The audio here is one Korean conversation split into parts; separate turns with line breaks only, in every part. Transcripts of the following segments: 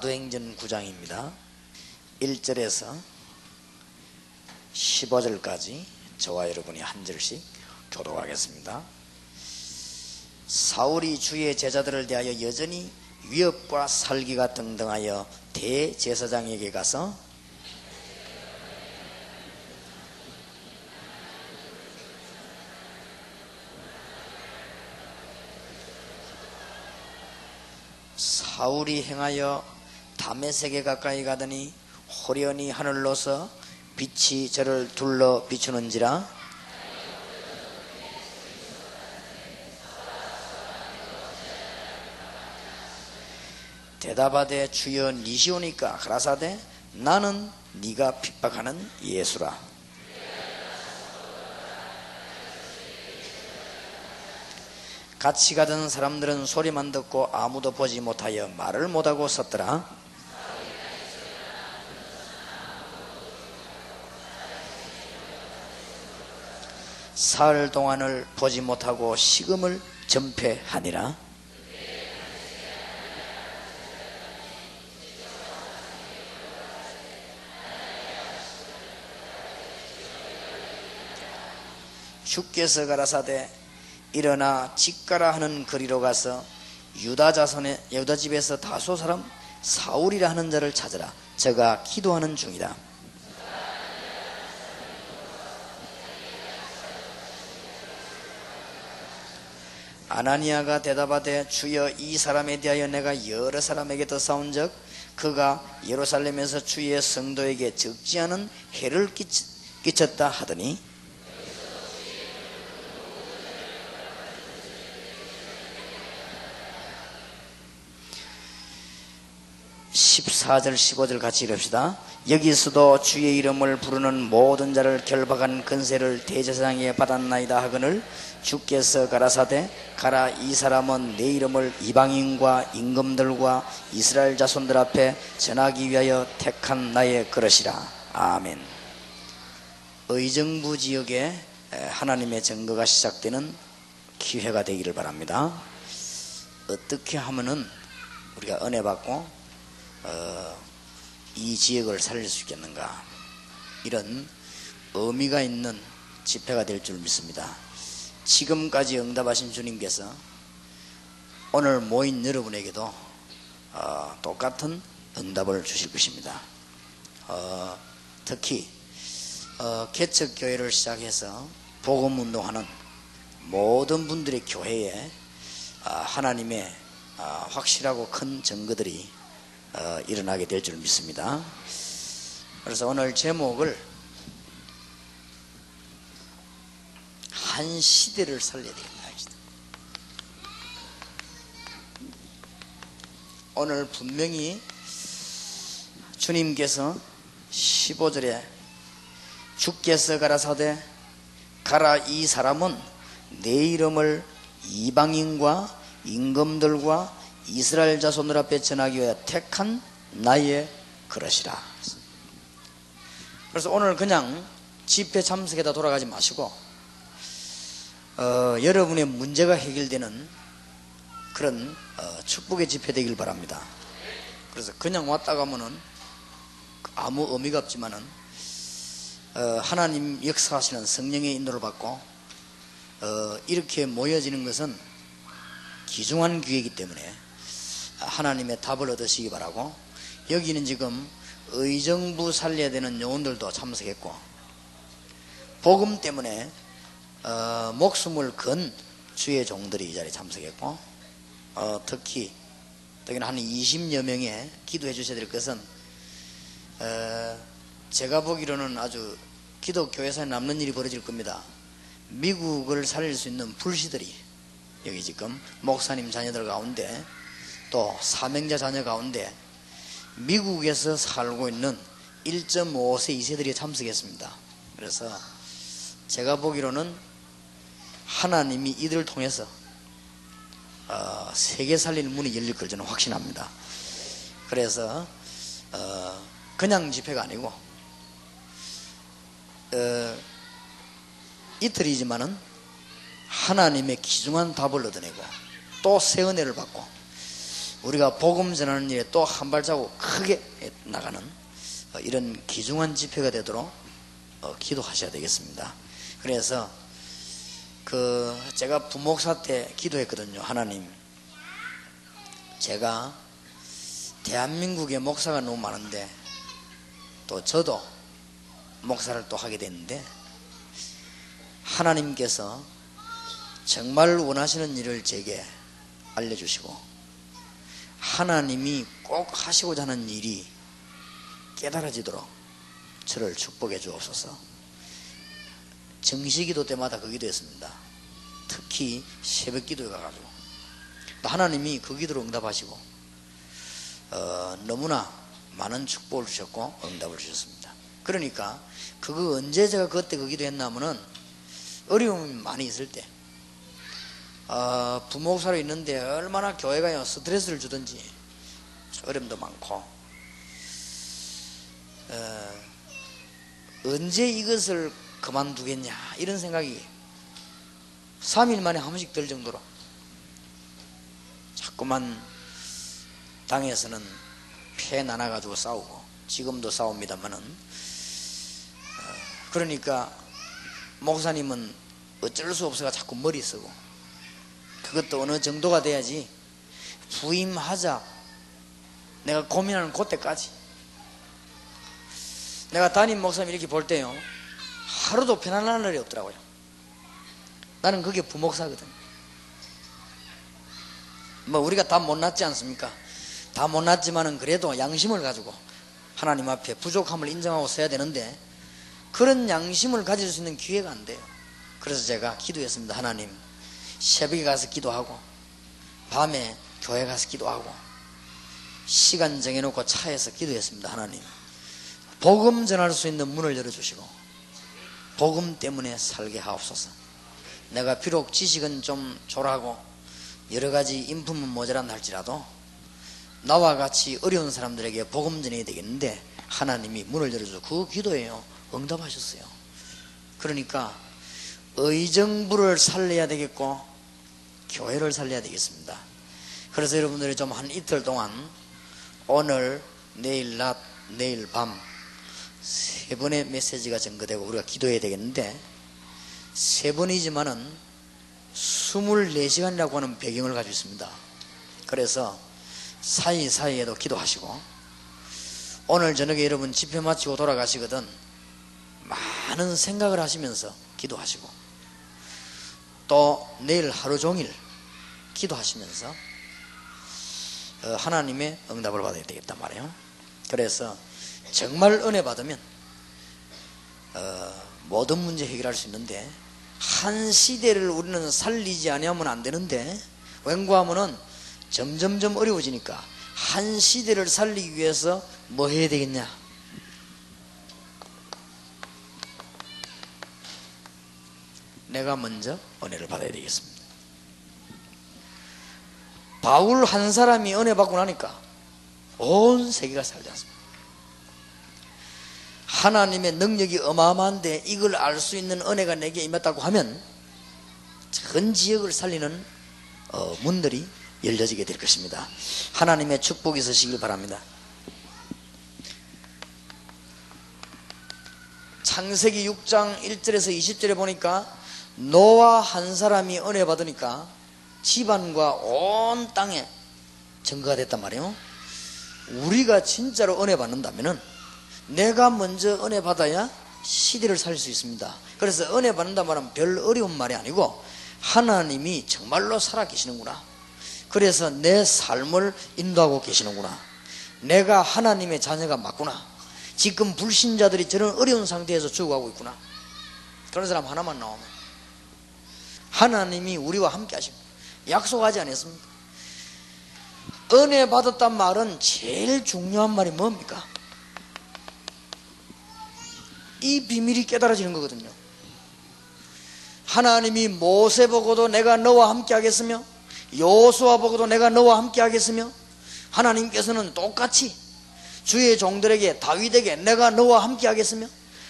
사도행전 9장입니다. 1절에서 15절까지 저와 여러분이 한 절씩 교독하겠습니다. 사울이 주의 제자들을 대하여 여전히 위협과 살기가 등등하여 대제사장에게 가서 사울이 행하여 담에색에 가까이 가더니 호련히 하늘로서 빛이 저를 둘러 비추는지라? 대답하되 주여 니시오니까 가라사대 나는 네가 핍박하는 예수라. 같이 가던 사람들은 소리만 듣고 아무도 보지 못하여 말을 못하고 섰더라 사흘 동안을 보지 못하고 식음을 전폐하니라. 주께서 가라사대 일어나 집가라 하는 거리로 가서 유다 자손의 유다 집에서 다소 사람 사울이라 하는 자를 찾으라. 저가 기도하는 중이다 아나니아가 대답하되 주여 이 사람에 대하여 내가 여러 사람에게 더 싸운 적 그가 예루살렘에서 주의 성도에게 적지 않은 해를 끼쳤다 하더니 14절 15절 같이 읽읍시다. 여기서도 주의 이름을 부르는 모든 자를 결박한 근세를 대제사장에 받았나이다 하거늘 주께서 가라사대 가라 이 사람은 내 이름을 이방인과 임금들과 이스라엘 자손들 앞에 전하기 위하여 택한 나의 그릇이라. 아멘. 의정부 지역에 하나님의 증거가 시작되는 기회가 되기를 바랍니다. 어떻게 하면은 우리가 은혜 받고 어, 이 지역을 살릴 수 있겠는가? 이런 의미가 있는 집회가 될 줄 믿습니다 지금까지 응답하신 주님께서 오늘 모인 여러분에게도 어, 똑같은 응답을 주실 것입니다 어, 특히 어, 개척 교회를 시작해서 복음 운동하는 모든 분들의 교회에 아, 하나님의 아, 확실하고 큰 증거들이 어, 일어나게 될 줄 믿습니다. 그래서 오늘 제목을 한 시대를 살려야 되겠다. 오늘 분명히 주님께서 15절에 주께서 가라사대 가라 이 사람은 내 이름을 이방인과 임금들과 이스라엘 자손들 앞에 전하기 위해 택한 나의 그릇이라. 그래서 오늘 그냥 집회 참석에다 돌아가지 마시고 어, 여러분의 문제가 해결되는 그런 어, 축복의 집회 되길 바랍니다. 그래서 그냥 왔다 가면은 아무 의미가 없지만은 어, 하나님 역사하시는 성령의 인도를 받고 어, 이렇게 모여지는 것은 귀중한 기회이기 때문에 하나님의 답을 얻으시기 바라고 여기는 지금 의정부 살려야 되는 요원들도 참석했고 복음 때문에 어, 목숨을 건 주의 종들이 이 자리에 참석했고 어, 특히 여기는 한 20여 명에 기도해 주셔야 될 것은 어, 제가 보기로는 아주 기독교회사에 남는 일이 벌어질 겁니다 미국을 살릴 수 있는 불시들이 여기 지금 목사님 자녀들 가운데 또 사명자 자녀 가운데 미국에서 살고 있는 1.5세 2세들이 참석했습니다. 그래서 제가 보기로는 하나님이 이들을 통해서 어, 세계 살릴 문이 열릴 걸 저는 확신합니다. 그래서 어, 그냥 집회가 아니고 어, 이틀이지만은 하나님의 귀중한 답을 얻어내고 또 새 은혜를 받고 우리가 복음 전하는 일에 또 한 발자국 크게 나가는 어, 이런 귀중한 집회가 되도록 어, 기도하셔야 되겠습니다. 그래서 그 제가 부목사 때 기도했거든요. 하나님, 제가 대한민국에 목사가 너무 많은데 또 저도 목사를 또 하게 됐는데 하나님께서 정말 원하시는 일을 제게 알려주시고 하나님이 꼭 하시고자 하는 일이 깨달아지도록 저를 축복해 주옵소서. 정시기도 때마다 그 기도했습니다. 특히 새벽 기도에 가가지고 또 하나님이 그 기도를 응답하시고 어, 너무나 많은 축복을 주셨고 응답을 주셨습니다. 그러니까 그거 언제 제가 그때 그 기도했나면은 어려움이 많이 있을 때 어, 부목사로 있는데 얼마나 교회가 스트레스를 주든지 어려움도 많고 어, 언제 이것을 그만두겠냐? 이런 생각이 3일 만에 한 번씩 들 정도로 자꾸만 당에서는 패 나눠가지고 싸우고 지금도 싸웁니다만은 어, 그러니까 목사님은 어쩔 수 없어가 자꾸 머리 쓰고 그것도 어느 정도가 돼야지 부임하자. 내가 고민하는 그때까지. 내가 담임 목사님 이렇게 볼 때요 하루도 편안한 날이 없더라고요. 나는 그게 부목사거든. 뭐 우리가 다 못났지 않습니까? 다 못났지만은 그래도 양심을 가지고 하나님 앞에 부족함을 인정하고 써야 되는데 그런 양심을 가질 수 있는 기회가 안 돼요. 그래서 제가 기도했습니다. 하나님 새벽에 가서 기도하고 밤에 교회 가서 기도하고 시간 정해놓고 차에서 기도했습니다. 하나님 복음 전할 수 있는 문을 열어주시고 복음 때문에 살게 하옵소서. 내가 비록 지식은 좀 졸하고 여러 가지 인품은 모자란다 할지라도 나와 같이 어려운 사람들에게 복음 전해야 되겠는데 하나님이 문을 열어줘 그 기도에요 응답하셨어요. 그러니까 의정부를 살려야 되겠고 교회를 살려야 되겠습니다. 그래서 여러분들이 좀 한 이틀 동안 오늘 내일 낮 내일 밤 세 번의 메시지가 전거되고 우리가 기도해야 되겠는데 세 번이지만은 24시간이라고 하는 배경을 가지고 있습니다. 그래서 사이사이에도 기도하시고 오늘 저녁에 여러분 집회 마치고 돌아가시거든 많은 생각을 하시면서 기도하시고 또 내일 하루 종일 기도하시면서 어, 하나님의 응답을 받아야 되겠단 말이에요. 그래서 정말 은혜 받으면 어, 모든 문제 해결할 수 있는데 한 시대를 우리는 살리지 아니하면 안 되는데 왠고하면은 점점점 어려워지니까 한 시대를 살리기 위해서 뭐 해야 되겠냐? 내가 먼저 은혜를 받아야 되겠습니다. 바울 한 사람이 은혜 받고 나니까 온 세계가 살지 않습니다. 하나님의 능력이 어마어마한데 이걸 알 수 있는 은혜가 내게 임했다고 하면 전 지역을 살리는 어, 문들이 열려지게 될 것입니다. 하나님의 축복이 있으시길 바랍니다. 창세기 6장 1절에서 20절에 보니까 노아 한 사람이 은혜 받으니까 집안과 온 땅에 증거가 됐단 말이에요. 우리가 진짜로 은혜 받는다면은 내가 먼저 은혜 받아야 시대를 살 수 있습니다. 그래서 은혜 받는다 말은 별 어려운 말이 아니고 하나님이 정말로 살아 계시는구나. 그래서 내 삶을 인도하고 계시는구나. 내가 하나님의 자녀가 맞구나. 지금 불신자들이 저런 어려운 상태에서 죽어가고 있구나. 그런 사람 하나만 나오면 하나님이 우리와 함께 하십니다. 약속하지 않았습니까? 은혜 받았단 말은 제일 중요한 말이 뭡니까? 이 비밀이 깨달아지는 거거든요. 하나님이 모세 보고도 내가 너와 함께 하겠으며 요수아 보고도 내가 너와 함께 하겠으며 하나님께서는 똑같이 주의 종들에게 다윗에게 내가 너와 함께 하겠으며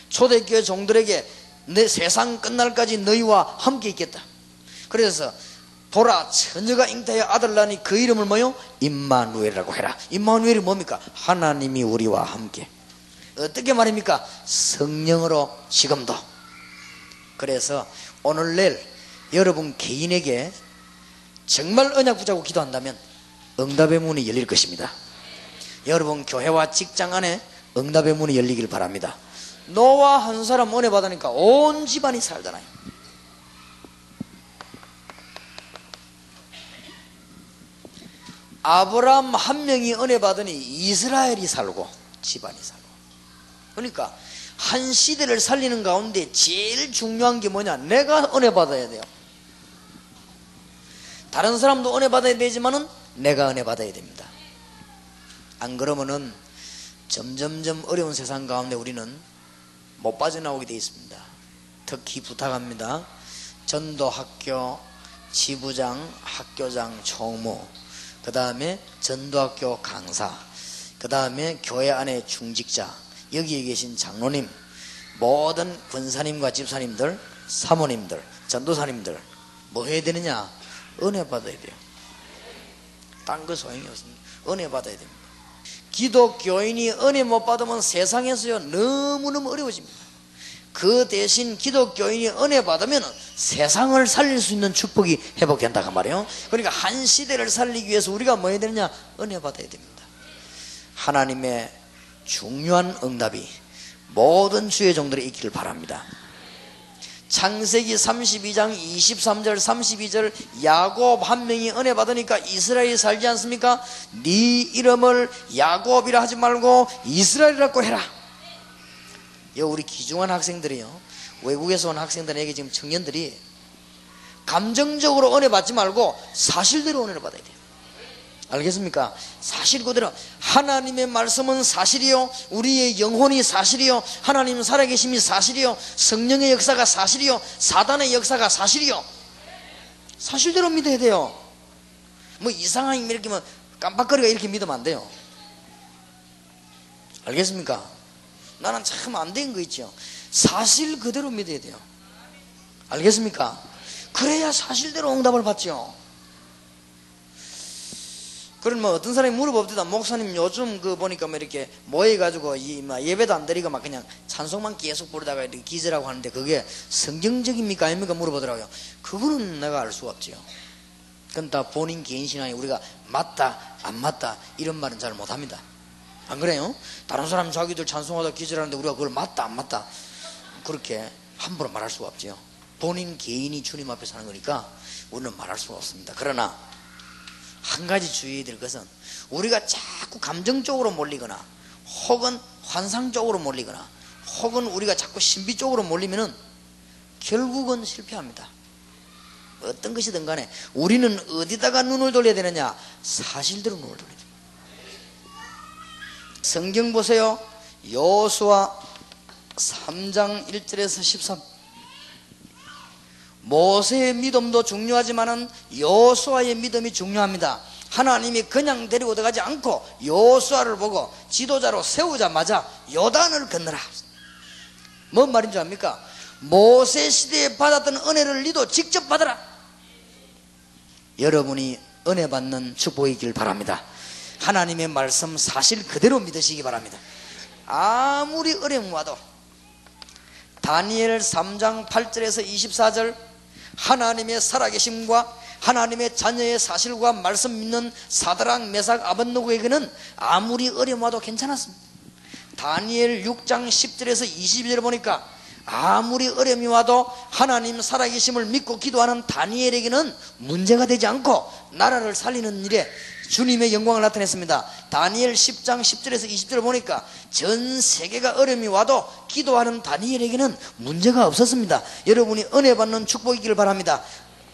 초대교회 종들에게 내 세상 끝날까지 너희와 함께 있겠다. 그래서 보라 처녀가 잉태하여 아들 낳으니 그 이름을 뭐요? 임마누엘이라고 해라 임마누엘이 뭡니까? 하나님이 우리와 함께 어떻게 말입니까? 성령으로 지금도. 그래서 오늘 내일 여러분 개인에게 정말 언약 붙잡고 기도한다면 응답의 문이 열릴 것입니다. 여러분 교회와 직장 안에 응답의 문이 열리길 바랍니다. 노아 한 사람 은혜 받으니까 온 집안이 살잖아요. 아브라함 한 명이 은혜 받으니 이스라엘이 살고 집안이 살고 그러니까 한 시대를 살리는 가운데 제일 중요한 게 뭐냐? 내가 은혜 받아야 돼요. 다른 사람도 은혜 받아야 되지만은 내가 은혜 받아야 됩니다. 안 그러면은 점점점 어려운 세상 가운데 우리는 못 빠져나오게 되어 있습니다. 특히 부탁합니다. 전도 학교 지부장 학교장 총무 그 다음에 전도학교 강사, 그 다음에 교회 안에 중직자, 여기에 계신 장로님, 모든 권사님과 집사님들, 사모님들, 전도사님들, 뭐 해야 되느냐? 은혜 받아야 돼요. 딴 거 소용이 없습니다. 은혜 받아야 됩니다. 기독교인이 은혜 못 받으면 세상에서요, 너무너무 어려워집니다. 그 대신 기독교인이 은혜 받으면 세상을 살릴 수 있는 축복이 회복된다 그 말이에요. 그러니까 한 시대를 살리기 위해서 우리가 뭐 해야 되느냐? 은혜 받아야 됩니다. 하나님의 중요한 응답이 모든 주의 종들이 있기를 바랍니다. 창세기 32장 23절 32절 야곱 한 명이 은혜 받으니까 이스라엘이 살지 않습니까? 네 이름을 야곱이라 하지 말고 이스라엘이라고 해라. 우리 귀중한 학생들이요. 외국에서 온 학생들에게 지금 청년들이 감정적으로 은혜 받지 말고 사실대로 은혜를 받아야 돼요. 알겠습니까? 사실 그대로 하나님의 말씀은 사실이요 우리의 영혼이 사실이요 하나님 살아계심이 사실이요 성령의 역사가 사실이요 사단의 역사가 사실이요 사실대로 믿어야 돼요 뭐 이상한 이렇게 뭐 깜빡거리가 이렇게 믿으면 안 돼요 알겠습니까? 나는 참 안 된 거 있죠. 사실 그대로 믿어야 돼요. 알겠습니까? 그래야 사실대로 응답을 받죠. 그럼 뭐 어떤 사람이 물어봅니다. 목사님 요즘 그 보니까 뭐 이렇게 모여가지고 이 막 예배도 안 드리고 막 그냥 찬송만 계속 부르다가 이렇게 기절하고 하는데 그게 성경적입니까 아닙니까 물어보더라고요. 그거는 내가 알 수가 없지요. 그건 다 본인 개인 신앙이 우리가 맞다 안 맞다 이런 말은 잘 못합니다. 안 그래요? 다른 사람 자기들 찬송하다 기절하는데 우리가 그걸 맞다 안 맞다 그렇게 함부로 말할 수가 없죠. 본인 개인이 주님 앞에 사는 거니까 우리는 말할 수가 없습니다. 그러나 한 가지 주의해야 될 것은 우리가 자꾸 감정적으로 몰리거나 혹은 환상적으로 몰리거나 혹은 우리가 자꾸 신비 쪽으로 몰리면은 결국은 실패합니다. 어떤 것이든 간에 우리는 어디다가 눈을 돌려야 되느냐? 사실대로 눈을 돌려야 됩니다. 성경 보세요. 여수와 3장 1절에서 13. 모세의 믿음도 중요하지만은 여수아의 믿음이 중요합니다. 하나님이 그냥 데리고 들어가지 않고 여수아를 보고 지도자로 세우자마자 요단을 건너라. 뭔 말인 줄 압니까? 모세 시대에 받았던 은혜를 니도 직접 받아라. 여러분이 은혜 받는 축복이길 바랍니다. 하나님의 말씀 사실 그대로 믿으시기 바랍니다. 아무리 어려움 와도 다니엘 3장 8절에서 24절 하나님의 살아계심과 하나님의 자녀의 사실과 말씀 믿는 사드랑 메삭 아벤노고에게는 아무리 어려움 와도 괜찮았습니다. 다니엘 6장 10절에서 22절 보니까 아무리 어려움이 와도 하나님 살아계심을 믿고 기도하는 다니엘에게는 문제가 되지 않고 나라를 살리는 일에 주님의 영광을 나타냈습니다. 다니엘 10장 10절에서 20절을 보니까 전 세계가 어려움이 와도 기도하는 다니엘에게는 문제가 없었습니다. 여러분이 은혜 받는 축복이기를 바랍니다.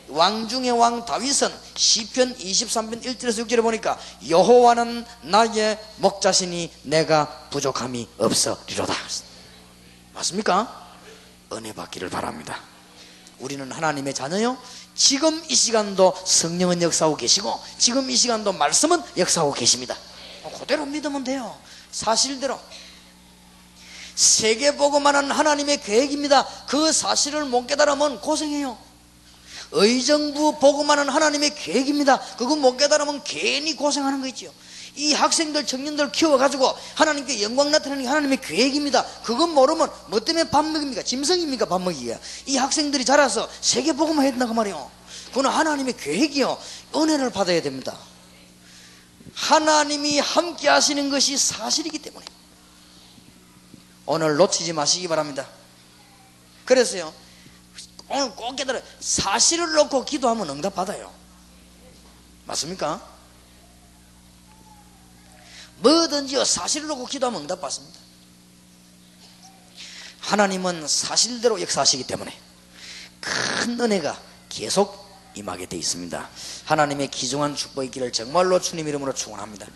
왕 중의 왕 다윗은 시편 23편 1절에서 6절에 보니까 여호와는 나의 목자시니 내가 부족함이 없으리로다. 맞습니까? 은혜 받기를 바랍니다. 우리는 하나님의 자녀요. 지금 이 시간도 성령은 역사하고 계시고 지금 이 시간도 말씀은 역사하고 계십니다. 그대로 믿으면 돼요. 사실대로. 세계 보고만한 하나님의 계획입니다. 그 사실을 못 깨달으면 고생해요. 의정부 보고만은 하나님의 계획입니다. 그거 못 깨달으면 괜히 고생하는 거 있죠. 이 학생들, 청년들 키워가지고 하나님께 영광 나타내는 게 하나님의 계획입니다. 그건 모르면 뭐 때문에 밥 먹입니까? 짐승입니까? 밥 먹이기가. 이 학생들이 자라서 세계 보고만 해야 된다고 말이요. 그건 하나님의 계획이요. 은혜를 받아야 됩니다. 하나님이 함께 하시는 것이 사실이기 때문에 오늘 놓치지 마시기 바랍니다. 그래서요. 오늘 꼭 깨달아 사실을 놓고 기도하면 응답 받아요. 맞습니까? 뭐든지요 사실을 놓고 기도하면 응답 받습니다. 하나님은 사실대로 역사하시기 때문에 큰 은혜가 계속 임하게 되어 있습니다. 하나님의 기중한 축복이 있기를 정말로 주님 이름으로 축원합니다.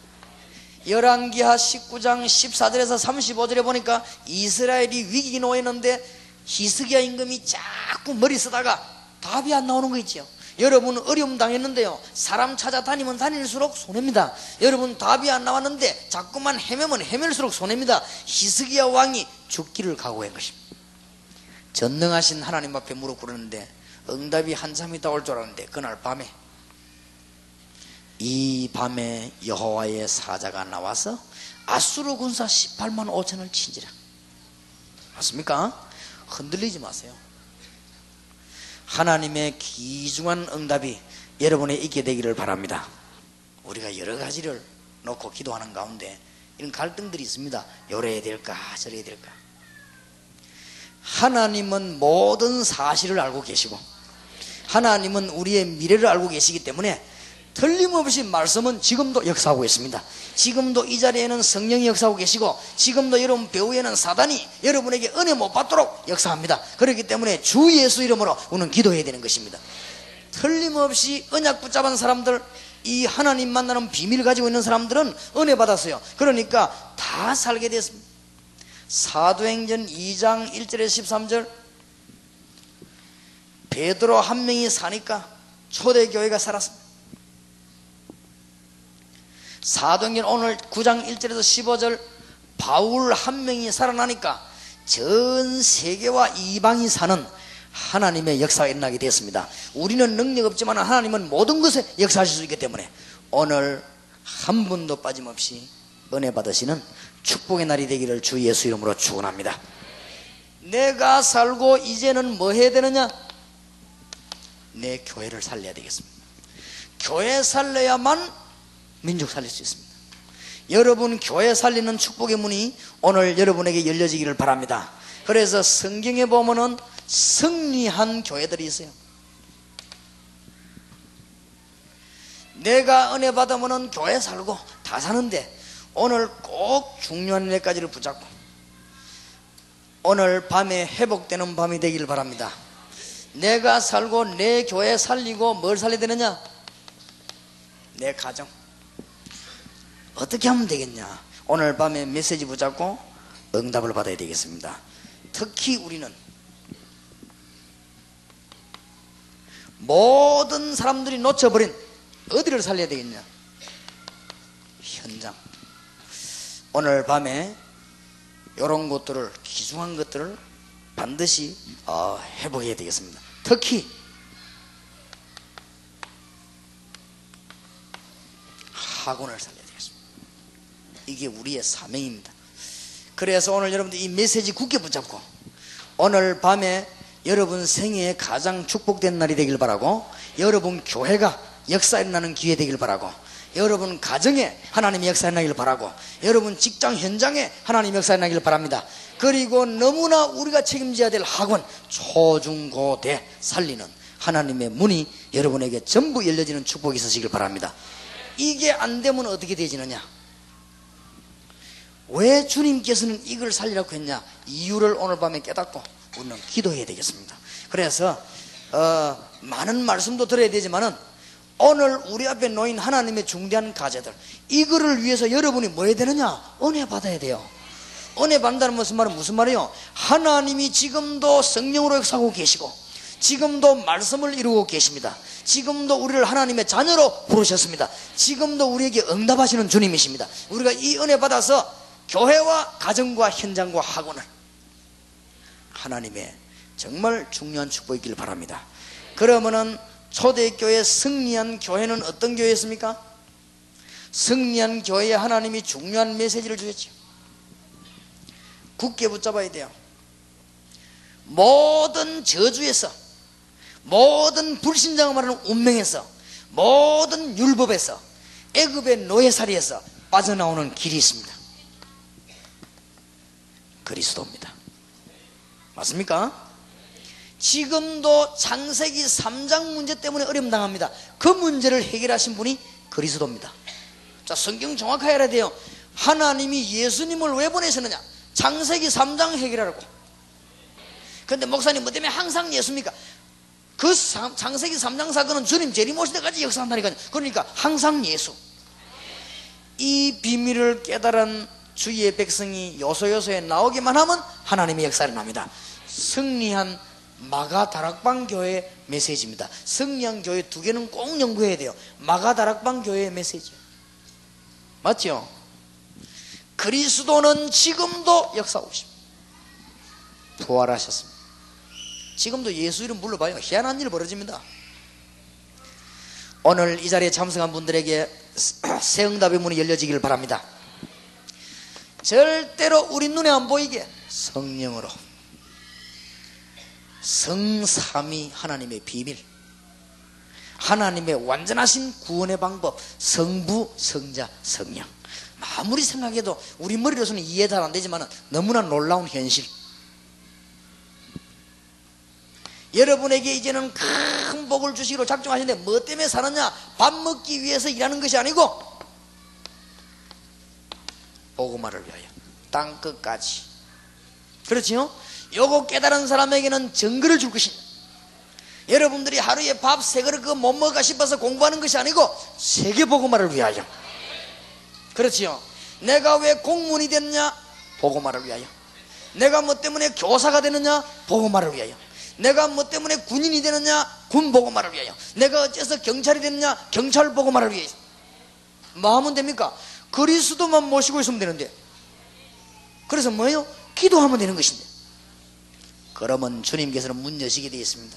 열왕기하 19장 14절에서 35절에 보니까 이스라엘이 위기 놓였는데 히스기야 임금이 자꾸 머리 쓰다가 답이 안 나오는 거 있죠. 여러분 어려움 당했는데요. 사람 찾아다니면 다닐수록 손해입니다. 여러분 답이 안 나왔는데 자꾸만 헤매면 헤맬수록 손해입니다. 히스기야 왕이 죽기를 각오한 것입니다. 전능하신 하나님 앞에 무릎 꿇었는데 응답이 한참 있다 올 줄 알았는데 그날 밤에 이 밤에 여호와의 사자가 나와서 아수르 군사 18만 5천을 친지라 맞습니까? 흔들리지 마세요. 하나님의 귀중한 응답이 여러분에 있게 되기를 바랍니다. 우리가 여러 가지를 놓고 기도하는 가운데 이런 갈등들이 있습니다. 요래야 될까 저래야 될까. 하나님은 모든 사실을 알고 계시고 하나님은 우리의 미래를 알고 계시기 때문에 틀림없이 말씀은 지금도 역사하고 있습니다. 지금도 이 자리에는 성령이 역사하고 계시고 지금도 여러분 배후에는 사단이 여러분에게 은혜 못 받도록 역사합니다. 그렇기 때문에 주 예수 이름으로 우리는 기도해야 되는 것입니다. 틀림없이 언약 붙잡은 사람들 이 하나님 만나는 비밀을 가지고 있는 사람들은 은혜 받았어요. 그러니까 다 살게 됐습니다. 사도행전 2장 1절에 13절 베드로 한 명이 사니까 초대교회가 살았습니다. 사도행전 오늘 9장 1절에서 15절 바울 한 명이 살아나니까 전 세계와 이방이 사는 하나님의 역사가 일어나게 되었습니다. 우리는 능력 없지만 하나님은 모든 것에 역사하실 수 있기 때문에 오늘 한 분도 빠짐없이 은혜 받으시는 축복의 날이 되기를 주 예수 이름으로 축원합니다. 내가 살고 이제는 뭐 해야 되느냐? 내 교회를 살려야 되겠습니다. 교회 살려야만 민족 살릴 수 있습니다. 여러분 교회 살리는 축복의 문이 오늘 여러분에게 열려지기를 바랍니다. 그래서 성경에 보면은 승리한 교회들이 있어요. 내가 은혜 받으면은 교회 살고 다 사는데 오늘 꼭 중요한 일까지를 붙잡고 오늘 밤에 회복되는 밤이 되길 바랍니다. 내가 살고 내 교회 살리고 뭘 살려야 되느냐? 내 가정. 어떻게 하면 되겠냐? 오늘 밤에 메시지 붙잡고 응답을 받아야 되겠습니다. 특히 우리는 모든 사람들이 놓쳐버린 어디를 살려야 되겠냐? 현장. 오늘 밤에 이런 것들을 귀중한 것들을 반드시 어, 회복해야 되겠습니다. 특히 학원을 살려야 되겠습니다. 이게 우리의 사명입니다. 그래서 오늘 여러분들 이 메시지 굳게 붙잡고 오늘 밤에 여러분 생애에 가장 축복된 날이 되길 바라고 여러분 교회가 역사 일어나는 기회 되길 바라고 여러분 가정에 하나님의 역사 일어나길 바라고 여러분 직장 현장에 하나님의 역사 일어나길 바랍니다. 그리고 너무나 우리가 책임져야 될 학원 초중고대 살리는 하나님의 문이 여러분에게 전부 열려지는 축복이 있으시길 바랍니다. 이게 안 되면 어떻게 되지느냐? 왜 주님께서는 이걸 살리라고 했냐? 이유를 오늘 밤에 깨닫고 우리는 기도해야 되겠습니다. 그래서 어, 많은 말씀도 들어야 되지만은 오늘 우리 앞에 놓인 하나님의 중대한 가제들 이거를 위해서 여러분이 뭐 해야 되느냐? 은혜 받아야 돼요. 은혜 받는다는 무슨 말은 무슨 말이에요? 하나님이 지금도 성령으로 역사하고 계시고 지금도 말씀을 이루고 계십니다. 지금도 우리를 하나님의 자녀로 부르셨습니다. 지금도 우리에게 응답하시는 주님이십니다. 우리가 이 은혜 받아서 교회와 가정과 현장과 학원을 하나님의 정말 중요한 축복이길 바랍니다. 그러면은 초대교회 승리한 교회는 어떤 교회였습니까? 승리한 교회에 하나님이 중요한 메시지를 주셨죠. 굳게 붙잡아야 돼요. 모든 저주에서, 모든 불신장을 말하는 운명에서, 모든 율법에서, 애굽의 노예살이에서 빠져나오는 길이 있습니다. 그리스도입니다. 맞습니까? 지금도 창세기 3장 문제 때문에 어려움 당합니다. 그 문제를 해결하신 분이 그리스도입니다. 자, 성경 정확하게 알아야 돼요. 하나님이 예수님을 왜 보내셨느냐? 창세기 3장 해결하라고. 근데 목사님 뭐 때문에 항상 예수입니까? 그 창세기 3장 사건은 주님 재림 오실 때까지 역사한다니까요. 그러니까 항상 예수. 이 비밀을 깨달은 주의 백성이 요소요소에 나오기만 하면 하나님의 역사를 납니다. 승리한 마가 다락방 교회 메시지입니다. 승리한 교회 두 개는 꼭 연구해야 돼요. 마가 다락방 교회의 메시지. 맞죠? 그리스도는 지금도 역사하고 있습니다. 부활하셨습니다. 지금도 예수 이름 불러봐요. 희한한 일 벌어집니다. 오늘 이 자리에 참석한 분들에게 새 응답의 문이 열려지기를 바랍니다. 절대로 우리 눈에 안 보이게. 성령으로. 성삼위 하나님의 비밀. 하나님의 완전하신 구원의 방법. 성부 성자 성령. 아무리 생각해도 우리 머리로서는 이해 잘 안 되지만 너무나 놀라운 현실. 여러분에게 이제는 큰 복을 주시기로 작정하시는데 뭐 때문에 사느냐? 밥 먹기 위해서 일하는 것이 아니고 복음화를 위하여. 땅 끝까지. 그렇지요? 요거 깨달은 사람에게는 정글을 줄 것입니다. 여러분들이 하루에 밥 세 그릇 못 먹을까 싶어서 공부하는 것이 아니고 세계 복음화를 위하여. 그렇지요? 내가 왜 공무원이 됐느냐? 복음화를 위하여. 내가 뭐 때문에 교사가 되느냐? 복음화를 위하여. 내가 뭐 때문에 군인이 되느냐? 군 복음화를 위하여. 내가 어째서 경찰이 되느냐? 경찰 복음화를 위하여 뭐 하면 됩니까? 그리스도만 모시고 있으면 되는데. 그래서 뭐예요? 기도하면 되는 것인데. 그러면 주님께서는 문 여시게 되어 있습니다.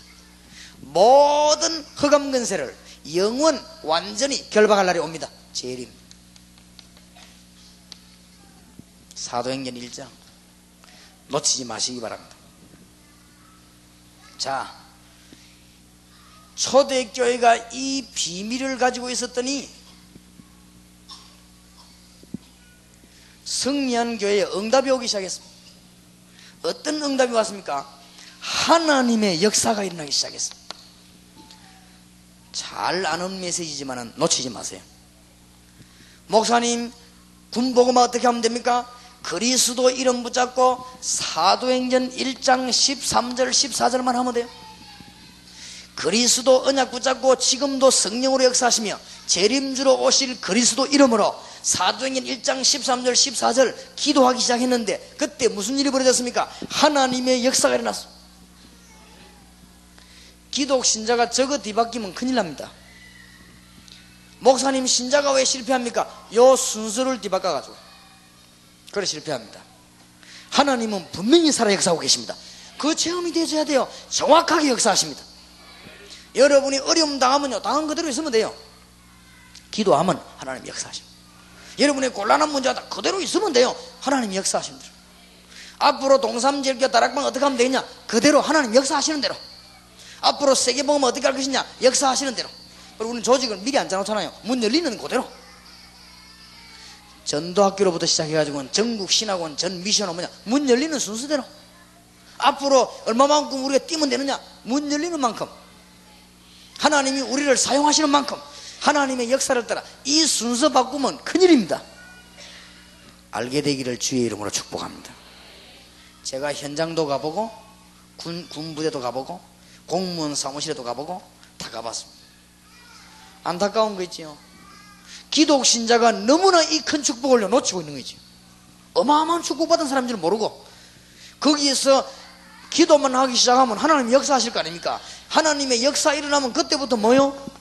모든 흑암 근세를 영원 완전히 결박할 날이 옵니다. 재림. 사도행전 1장. 놓치지 마시기 바랍니다. 자 초대교회가 이 비밀을 가지고 있었더니 승리한 교회에 응답이 오기 시작했습니다. 어떤 응답이 왔습니까? 하나님의 역사가 일어나기 시작했습니다. 잘 아는 메시지지만 놓치지 마세요. 목사님, 군복음화 어떻게 하면 됩니까? 그리스도 이름 붙잡고 사도행전 1장 13절 14절만 하면 돼요. 그리스도 언약 붙잡고 지금도 성령으로 역사하시며 재림주로 오실 그리스도 이름으로 사도행전 1장 13절 14절 기도하기 시작했는데 그때 무슨 일이 벌어졌습니까? 하나님의 역사가 일어났어. 기독 신자가 저거 뒤바뀌면 큰일 납니다. 목사님 신자가 왜 실패합니까? 요 순서를 뒤바꿔가지고. 그래 실패합니다. 하나님은 분명히 살아 역사하고 계십니다. 그 체험이 되셔야 돼요. 정확하게 역사하십니다. 여러분이 어려움 당하면요. 당한 그대로 있으면 돼요. 기도하면 하나님 역사하십니다 여러분의 곤란한 문제가 그대로 있으면 돼요. 하나님 역사하시는 대로. 앞으로 동삼절교 다락방 어떻게 하면 되냐? 그대로 하나님 역사하시는 대로. 앞으로 세계보험 어떻게 할 것이냐? 역사하시는 대로. 그리고 우리는 조직을 미리 안 짜놓잖아요. 문 열리는 그대로. 전도학교로부터 시작해가지고는 전국 신학원 전 미션은 뭐냐? 문 열리는 순서대로. 앞으로 얼마만큼 우리가 뛰면 되느냐? 문 열리는 만큼. 하나님이 우리를 사용하시는 만큼. 하나님의 역사를 따라 이 순서 바꾸면 큰일입니다. 알게 되기를 주의 이름으로 축복합니다. 제가 현장도 가보고 군, 군부대도 가보고 공무원 사무실에도 가보고 다 가봤습니다. 안타까운 거 있지요. 기독 신자가 너무나 이 큰 축복을 놓치고 있는 거지. 어마어마한 축복받은 사람들은 모르고 거기에서 기도만 하기 시작하면 하나님 역사하실 거 아닙니까? 하나님의 역사 일어나면 그때부터 뭐요?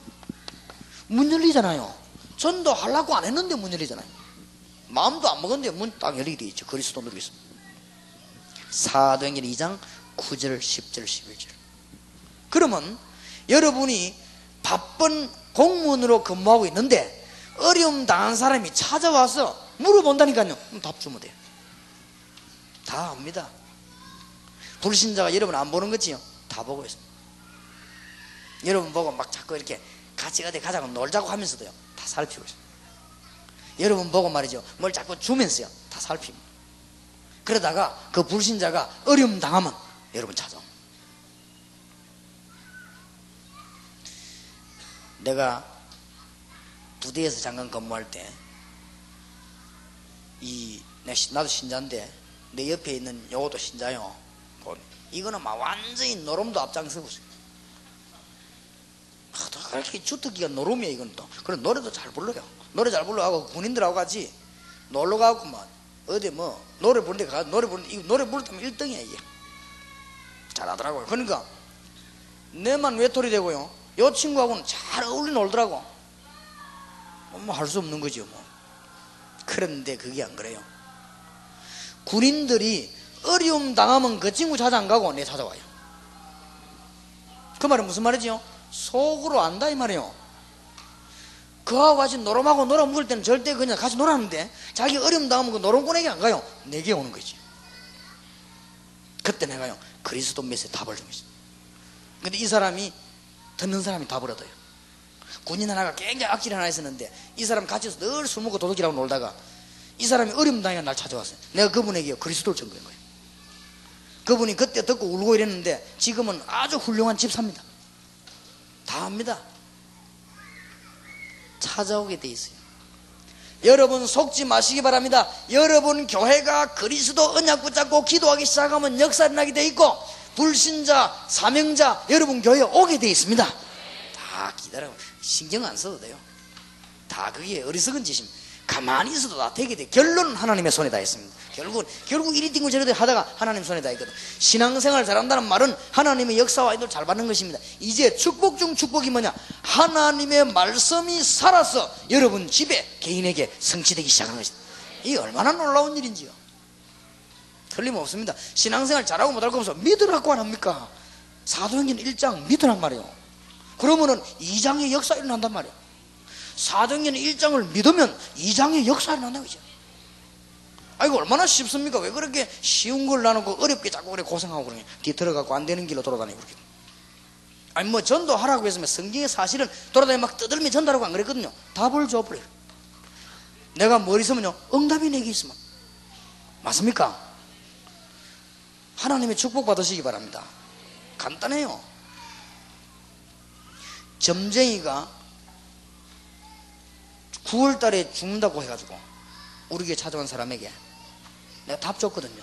문 열리잖아요. 전도 하려고 안 했는데 문 열리잖아요. 마음도 안 먹었는데 문 딱 열리게 돼 있죠. 그리스도 누리고 있습니다. 사도행전 2장 9절, 10절, 11절. 그러면 여러분이 바쁜 공무원으로 근무하고 있는데 어려움 당한 사람이 찾아와서 물어본다니까요. 답 주면 돼요. 다 압니다. 불신자가 여러분 안 보는 거지요? 다 보고 있습니다. 여러분 보고 막 자꾸 이렇게 같이 어디 가자고 놀자고 하면서도요. 다 살피고 있습니다. 여러분 보고 말이죠. 뭘 자꾸 주면서요. 다 살핍니다. 그러다가 그 불신자가 어려움 당하면 여러분 찾아옵니다. 내가 부대에서 잠깐 근무할 때, 이, 나도 신자인데, 내 옆에 있는 요것도 신자요. 뭐, 이거는 막 완전히 노름도 앞장서고 있어요. 그렇게 주특기가 노름이야, 이건 또. 그래, 노래도 잘 불러요. 노래 잘 불러하고 군인들하고 같이 놀러 가고 막, 어디 뭐, 노래 부르는데 가, 노래 부르는, 이 노래 부르면 1등이야, 이게. 잘하더라고요. 그러니까, 내만 외톨이 되고요. 요 친구하고는 잘 어울려 놀더라고. 뭐 할 수 없는 거죠, 뭐. 그런데 그게 안 그래요. 군인들이 어려움 당하면 그 친구 찾아 안 가고 내 찾아와요. 그 말은 무슨 말이지요? 속으로 안다 이 말이에요. 그하고 같이 노름하고 놀아 먹을 때는 절대 그냥 같이 놀았는데 자기 어려움 당하면 그 노름꾼에게 안 가요. 내게 오는 거지. 그때 내가요 그리스도 메시지 답을 좀 있어. 근데 이 사람이 듣는 사람이 답을 얻어요. 군인 하나가 굉장히 악질 하나 있었는데 이 사람 같이 늘 술 먹고 도둑이라고 놀다가 이 사람이 어려움 당해 날 찾아왔어요. 내가 그분에게 그리스도를 전거한 거예요. 그분이 그때 듣고 울고 이랬는데 지금은 아주 훌륭한 집사입니다. 다 합니다. 찾아오게 돼 있어요. 여러분 속지 마시기 바랍니다. 여러분 교회가 그리스도 언약 붙잡고 기도하기 시작하면 역사를 나게 돼 있고 불신자, 사명자 여러분 교회에 오게 돼 있습니다. 다 기다려 신경 안 써도 돼요. 다 그게 어리석은 짓입니다. 가만히 있어도 다 되게 돼. 결론은 하나님의 손에 다 있습니다. 결국은, 결국 이리 띵고 저리 하다가 하나님 손에 다 있거든. 신앙생활 잘한다는 말은 하나님의 역사와 인도를 잘 받는 것입니다. 이제 축복 중 축복이 뭐냐? 하나님의 말씀이 살아서 여러분 집에 개인에게 성취되기 시작하는 것입니다. 이게 얼마나 놀라운 일인지요. 틀림없습니다. 신앙생활 잘하고 못하고 없어. 믿으라고 안 합니까? 사도행전 1장 믿으란 말이에요. 그러면은 2장의 역사 일어난단 말이에요. 사도행전 1장을 믿으면 2장의 역사 일어난다고 이죠. 아이고 얼마나 쉽습니까? 왜 그렇게 쉬운 걸 나누고 어렵게 자꾸 그래 고생하고 그러냐? 뒤 들어가고 안 되는 길로 돌아다니고 그렇게. 아니 뭐 전도하라고 했으면 성경의 사실은 돌아다니 막 떠들면 전도하라고 안 그랬거든요. 답을 줘버려요. 내가 뭘 있으면요 응답이 내게 있으면 맞습니까? 하나님의 축복 받으시기 바랍니다. 간단해요. 점쟁이가 9월 달에 죽는다고 해가지고 우리 에게 찾아온 사람에게 내가 답 줬거든요.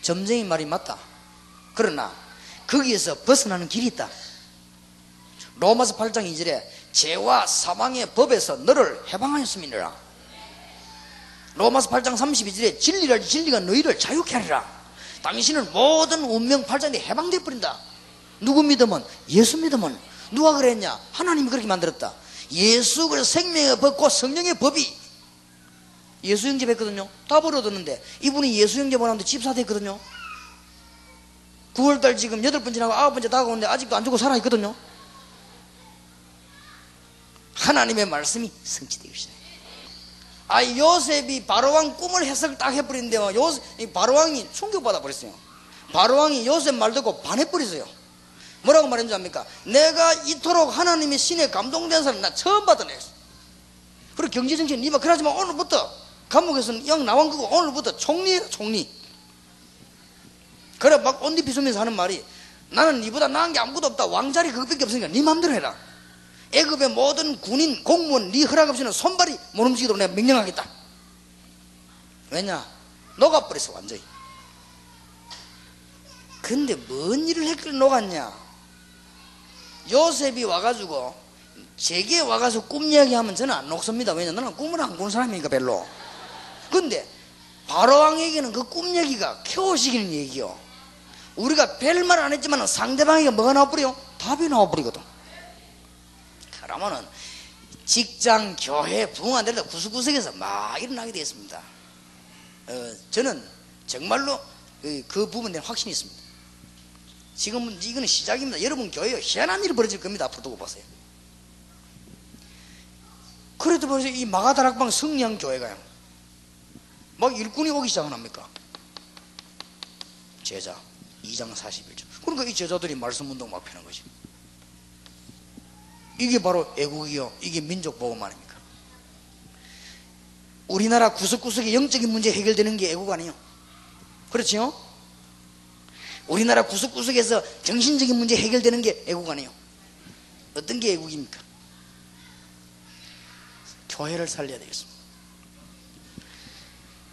점쟁이 말이 맞다. 그러나 거기에서 벗어나는 길이 있다. 로마서 8장 2절에 죄와 사망의 법에서 너를 해방하였음이니라. 로마서 8장 32절에 진리를 진리가 너희를 자유케 하리라. 당신은 모든 운명 팔자에 해방돼 버린다. 누구 믿으면 예수 믿으면 누가 그랬냐? 하나님이 그렇게 만들었다. 예수 그래서 생명의 법과 성령의 법이 예수 형제 뵀거든요. 다 벌어뒀는데 이분이 예수 형제 보는데 집사 됐거든요. 9월달 지금 여덟 번 지나고 아홉 번째 다가오는데 아직도 안 죽고 살아있거든요. 하나님의 말씀이 성취되기 시작해요. 아, 요셉이 바로왕 꿈을 해석을 딱 해버리는데요. 요셉, 바로왕이 충격받아 버렸어요. 바로왕이 요셉 말 듣고 반해버렸어요. 뭐라고 말했는지 압니까? 내가 이토록 하나님의 신에 감동된 사람 나 처음 받아냈어. 그리고 경제정신 니마 그러지만 오늘부터 감옥에서는 영 나온 거고 오늘부터 총리야 총리. 그래 막 온디 비수면서 하는 말이 나는 니보다 나은 게 아무것도 없다. 왕자리 그것밖에 없으니까 니 맘대로 해라. 애굽의 모든 군인 공무원 네 허락 없이는 손발이 못 움직이도록 내가 명령하겠다. 왜냐? 녹아버렸어 완전히. 근데 뭔 일을 했길래 녹았냐? 요셉이 와가지고 제게 와가서 꿈 이야기하면 저는 안 녹습니다. 왜냐? 나는 꿈을 안 꾸는 사람이니까 별로. 근데 바로왕에게는 그 꿈 얘기가 켜오시기는 얘기요. 우리가 별말 안 했지만 상대방에게 뭐가 나와버려? 답이 나와버리거든. 그러면은 직장, 교회, 부흥 안 되다 구석구석에서 막 일어나게 되었습니다. 어, 저는 정말로 그, 그 부분에 확신이 있습니다. 지금은 이거는 시작입니다. 여러분 교회에 희한한 일이 벌어질 겁니다. 앞으로 두고 보세요. 그래도 벌써 이 마가다락방 승리한 교회가요. 막 일꾼이 오기 시작합니까? 제자 2장 41절. 그러니까 이 제자들이 말씀 운동 막 펴는 거지. 이게 바로 애국이요. 이게 민족 보험 아닙니까? 우리나라 구석구석의 영적인 문제 해결되는 게 애국 아니에요. 그렇죠? 우리나라 구석구석에서 정신적인 문제 해결되는 게 애국 아니에요. 어떤 게 애국입니까? 교회를 살려야 되겠습니다.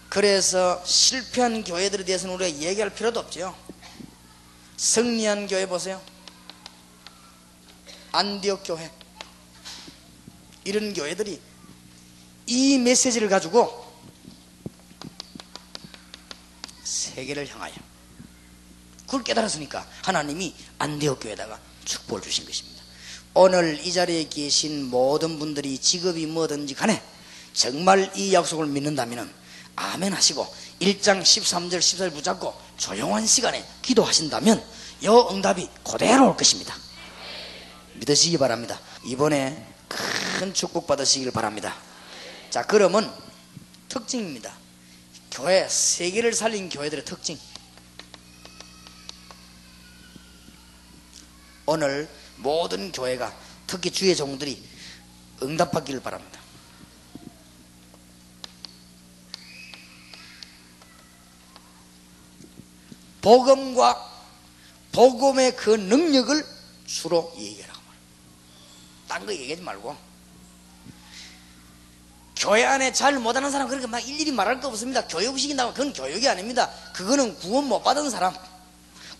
그래서 실패한 교회들에 대해서는 우리가 얘기할 필요도 없죠. 승리한 교회 보세요. 안디옥 교회. 이런 교회들이 이 메시지를 가지고 세계를 향하여 그걸 깨달았으니까 하나님이 안디옥 교회에다가 축복을 주신 것입니다. 오늘 이 자리에 계신 모든 분들이 직업이 뭐든지 간에 정말 이 약속을 믿는다면 아멘 하시고 1장 13절 14절 붙잡고 조용한 시간에 기도하신다면 여 응답이 그대로 올 것입니다. 믿으시기 바랍니다. 이번에 큰 축복 받으시길 바랍니다. 자, 그러면 특징입니다. 교회, 세계를 살린 교회들의 특징. 오늘 모든 교회가 특히 주의 종들이 응답받기를 바랍니다. 복음과 복음의 그 능력을 주로 얘기하라고 딴 거 얘기하지 말고. 교회 안에 잘 못하는 사람 그렇게 막 일일이 말할 거 없습니다. 교육시킨다고 그건 교육이 아닙니다. 그거는 구원 못 받은 사람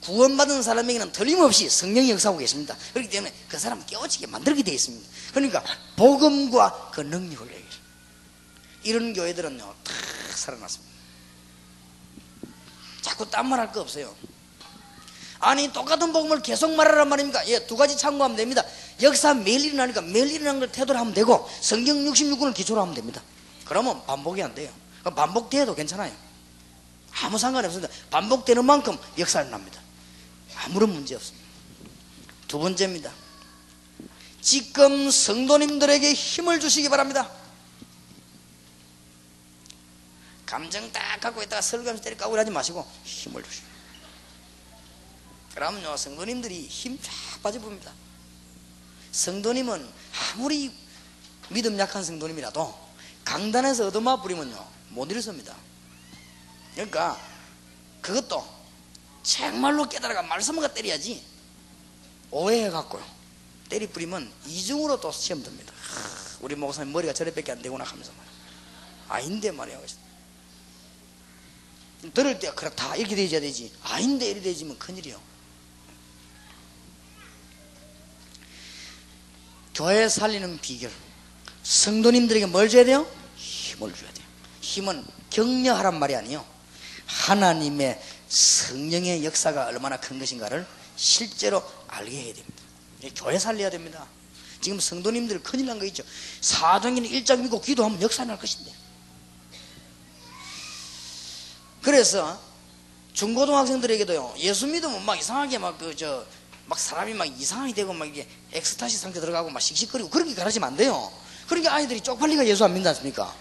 구원받은 사람에게는 틀림없이 성령이 역사하고 계십니다 그렇기 때문에 그 사람 깨우치게 만들게 되어 있습니다 그러니까 복음과 그 능력을 얘기해요 이런 교회들은요 다 살아났습니다 자꾸 딴 말 할 거 없어요 아니 똑같은 복음을 계속 말하란 말입니까? 예, 두 가지 참고하면 됩니다. 역사 매일 일어나니까 매일 일어나는 걸 태도로 하면 되고 성경 66권을 기초로 하면 됩니다. 그러면 반복이 안 돼요. 반복돼도 괜찮아요. 아무 상관이 없습니다. 반복되는 만큼 역사를 납니다. 아무런 문제 없습니다. 두 번째입니다. 지금 성도님들에게 힘을 주시기 바랍니다. 감정 딱 갖고 있다가 설교하면서 때리 까고 하지 마시고 힘을 주시고 그러면요 성도님들이 힘 쫙 빠져봅니다 성도님은 아무리 믿음 약한 성도님이라도 강단에서 얻어마 부리면요 못 일어섭니다 그러니까 그것도 정말로 깨달아가 말씀을 때려야지. 오해해갖고요. 때리 뿌리면 이중으로 또 시험 듭니다. 우리 목사님 머리가 저래밖에 안 되구나 하면서 말이야. 아닌데 말이야. 들을 때 그렇다. 이렇게 되어야 되지. 아닌데 이렇게 되지면 큰일이요. 교회 살리는 비결. 성도님들에게 뭘 줘야 돼요? 힘을 줘야 돼요. 힘은 격려하란 말이 아니요. 하나님의 성령의 역사가 얼마나 큰 것인가를 실제로 알게 해야 됩니다 교회 살려야 됩니다 지금 성도님들 큰일 난 거 있죠 사도행전 1장 믿고 기도하면 역사 날 것인데 그래서 중고등학생들에게도요 예수 믿으면 막 이상하게 막 그 저 막 사람이 막 이상하게 되고 막 이게 엑스타시 상태 들어가고 막 씩씩거리고 그렇게 가르치면 안 돼요. 그러니까 아이들이 쪽팔리가 예수 안 믿지 않습니까?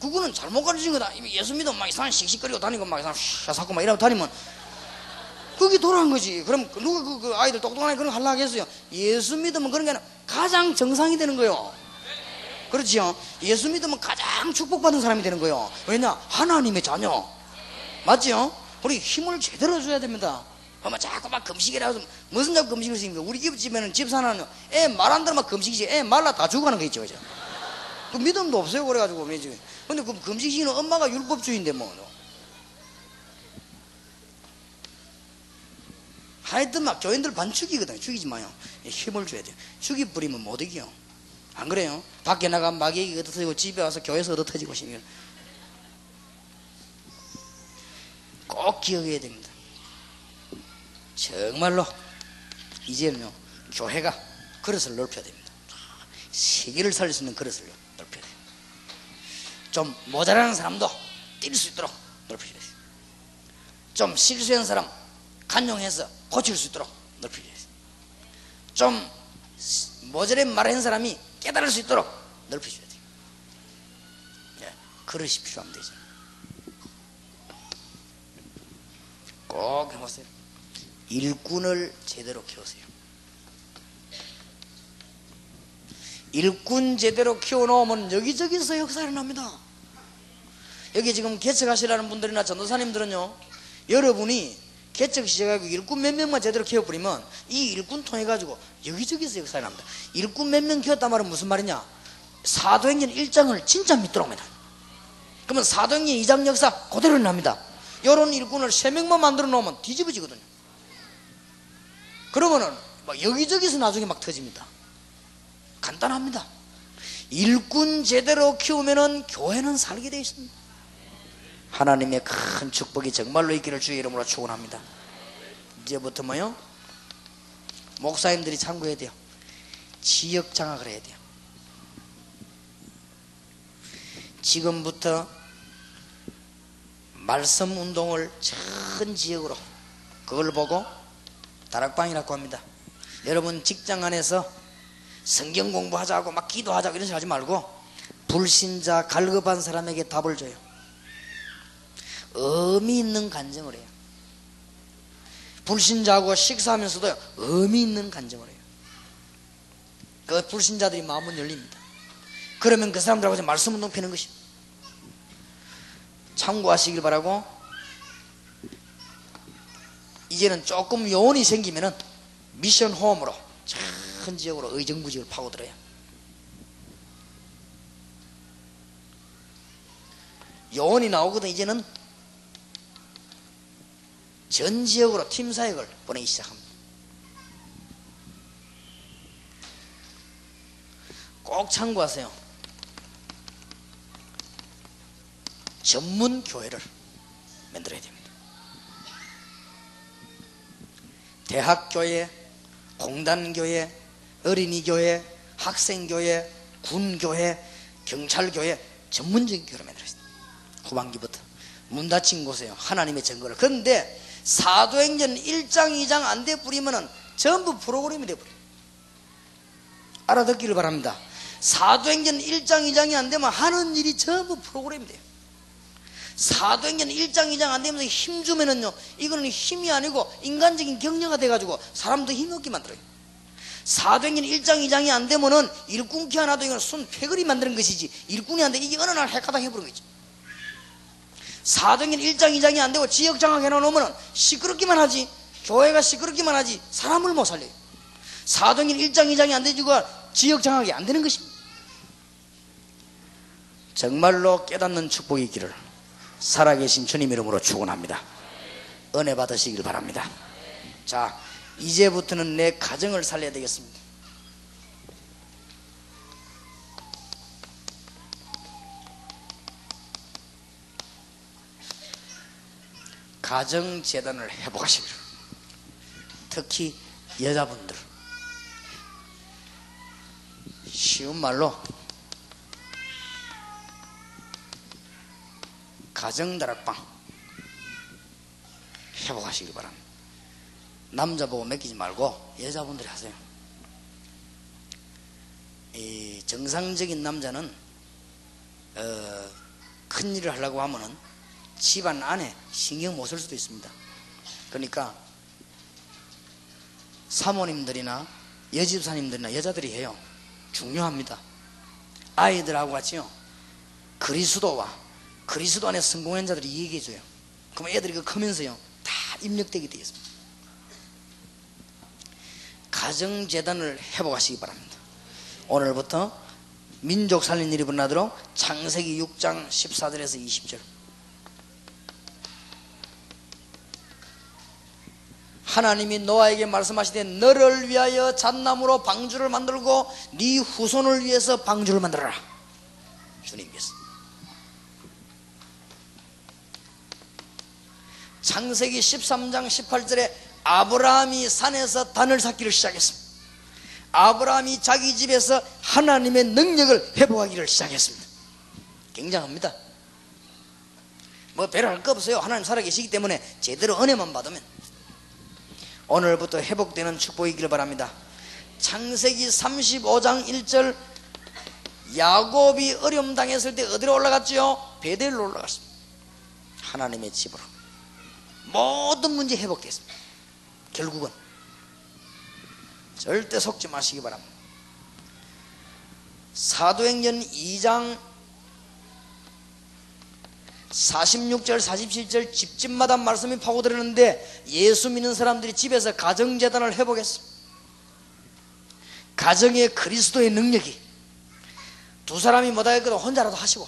그거는 잘못 가르친 거다. 예수 믿으면 막 이상한 씩씩거리고 다니고 막 이상한 샤사고 막 이러고 다니면 그게 돌아간 거지. 그럼 누가 그, 그 아이들 똑똑한 아이 그런 거 하려고 하겠어요? 예수 믿으면 그런 게 아니라 가장 정상이 되는 거예요. 그렇지요? 예수 믿으면 가장 축복받은 사람이 되는 거예요. 왜냐? 하나님의 자녀. 맞지요? 우리 힘을 제대로 줘야 됩니다. 그러면 자꾸 막 금식이라고 무슨 자꾸 금식을 거 우리 집에는 집사는 애 말 안 들으면 금식이지 애 말라 다 죽어가는 거 있죠 그죠 그 믿음도 없어요 그래가지고 근데 그 금식시키는 엄마가 율법주의인데 뭐. 하여튼 막 교인들 반 죽이거든. 죽이지 마요. 힘을 줘야 돼요. 죽이 뿌리면 못 이겨요 안 그래요? 밖에 나가면 마귀에게 얻어터지고 집에 와서 교회에서 얻어터지고 싶으면 꼭 기억해야 됩니다. 정말로 이제는요 교회가 그릇을 넓혀야 됩니다. 세계를 살릴 수 있는 그릇을 넓혀야 돼요 좀 모자라는 사람도 뛸 수 있도록 넓혀야 돼요 좀 실수한 사람 간용해서 고칠 수 있도록 넓히게 해서 좀 모자래 말한 사람이 깨달을 수 있도록 넓히셔야 돼요. 예, 그릇이 필요하면 되죠. 꼭 해보세요. 일꾼을 제대로 키우세요. 일꾼 제대로 키워놓으면 여기저기서 역사를 납니다. 여기 지금 개척하시라는 분들이나 전도사님들은요, 여러분이 개척 시작하고 일꾼 몇 명만 제대로 키워버리면 이 일꾼 통해가지고 여기저기서 역사를 납니다. 일꾼 몇 명 키웠단 말은 무슨 말이냐? 사도행전 1장을 진짜 믿도록 합니다. 그러면 사도행전 2장 역사 그대로 납니다. 이런 일꾼을 세 명만 만들어 놓으면 뒤집어지거든요. 그러면은 막 여기저기서 나중에 막 터집니다. 간단합니다. 일꾼 제대로 키우면은 교회는 살게 되어 있습니다. 하나님의 큰 축복이 정말로 있기를 주의 이름으로 축원합니다. 이제부터 뭐요? 목사님들이 참고해야 돼요. 지역 장악을 해야 돼요. 지금부터 말씀 운동을 전 지역으로 그걸 보고 다락방이라고 합니다. 여러분 직장 안에서 성경 공부하자고 막 기도하자고 이런 식으로 하지 말고 불신자 갈급한 사람에게 답을 줘요. 의미 있는 간증을 해요. 불신자하고 식사하면서도 의미 있는 간증을 해요. 그 불신자들이 마음은 열립니다. 그러면 그 사람들하고 말씀 운동 피는 것입니다. 참고하시길 바라고 이제는 조금 요원이 생기면은 미션 홈으로 전 지역으로 의정부지를 파고들어요. 요원이 나오거든 이제는 전 지역으로 팀 사역을 보내기 시작합니다. 꼭 참고하세요. 전문 교회를 만들어야 됩니다. 대학교회, 공단교회, 어린이교회, 학생교회, 군교회, 경찰교회 전문적인 교회를 만들어야 됩니다. 후반기부터 문 닫힌 곳에요. 하나님의 증거를. 그런데 사도행전 1장, 2장 안 돼 뿌리면은 전부 프로그램이 돼 버려요. 알아듣기를 바랍니다. 사도행전 1장, 2장이 안 되면 하는 일이 전부 프로그램이 돼요. 사도행전 1장 2장 안 되면서 힘 주면은요 이거는 힘이 아니고 인간적인 격려가 돼가지고 사람도 힘없게 만들어요 사도행전 1장 2장이 안 되면은 일꾼키 하나도 이건 손 패거리 만드는 것이지 일꾼이 안 돼 이게 어느 날 핵가당 해버린 거지 사도행전 1장 2장이 안 되고 지역 장악 해놓으면은 시끄럽기만 하지 교회가 시끄럽기만 하지 사람을 못 살려요 사도행전 1장 2장이 안 되지고 지역 장악이 안 되는 것입니다 정말로 깨닫는 축복이 있기를 살아계신 주님 이름으로 축원합니다. 은혜 받으시길 바랍니다. 자, 이제부터는 내 가정을 살려야 되겠습니다. 가정 재단을 회복하시기를. 특히 여자분들. 쉬운 말로 가정다락방 회복하시기 바랍니다. 남자 보고 맡기지 말고 여자분들이 하세요. 이 정상적인 남자는 어, 큰 일을 하려고 하면은 집안 안에 신경 못 쓸 수도 있습니다. 그러니까 사모님들이나 여집사님들이나 여자들이 해요. 중요합니다. 아이들하고 같이요. 그리스도와 그리스도 안에 성공한 자들이 얘기해줘요. 그럼 애들이 그 크면서요, 다 입력되게 되겠습니다. 가정재단을 회복하시기 바랍니다. 오늘부터 민족 살린 일이 일어나도록 창세기 6장 14절에서 20절. 하나님이 노아에게 말씀하시되 너를 위하여 잣나무로 방주를 만들고 네 후손을 위해서 방주를 만들어라. 주님께서. 창세기 13장 18절에 아브라함이 산에서 단을 쌓기를 시작했습니다. 아브라함이 자기 집에서 하나님의 능력을 회복하기를 시작했습니다. 굉장합니다. 뭐 배를 할거 없어요. 하나님 살아계시기 때문에 제대로 은혜만 받으면 오늘부터 회복되는 축복이기를 바랍니다. 창세기 35장 1절 야곱이 어려움 당했을 때 어디로 올라갔지요? 베델로 올라갔습니다. 하나님의 집으로. 모든 문제 회복됐습니다. 결국은 절대 속지 마시기 바랍니다. 사도행전 2장 46절 47절 집집마다 말씀이 파고들었는데 예수 믿는 사람들이 집에서 가정재단을 회복했습니다. 가정의 그리스도의 능력이 두 사람이 못하겠거든. 혼자라도 하시고.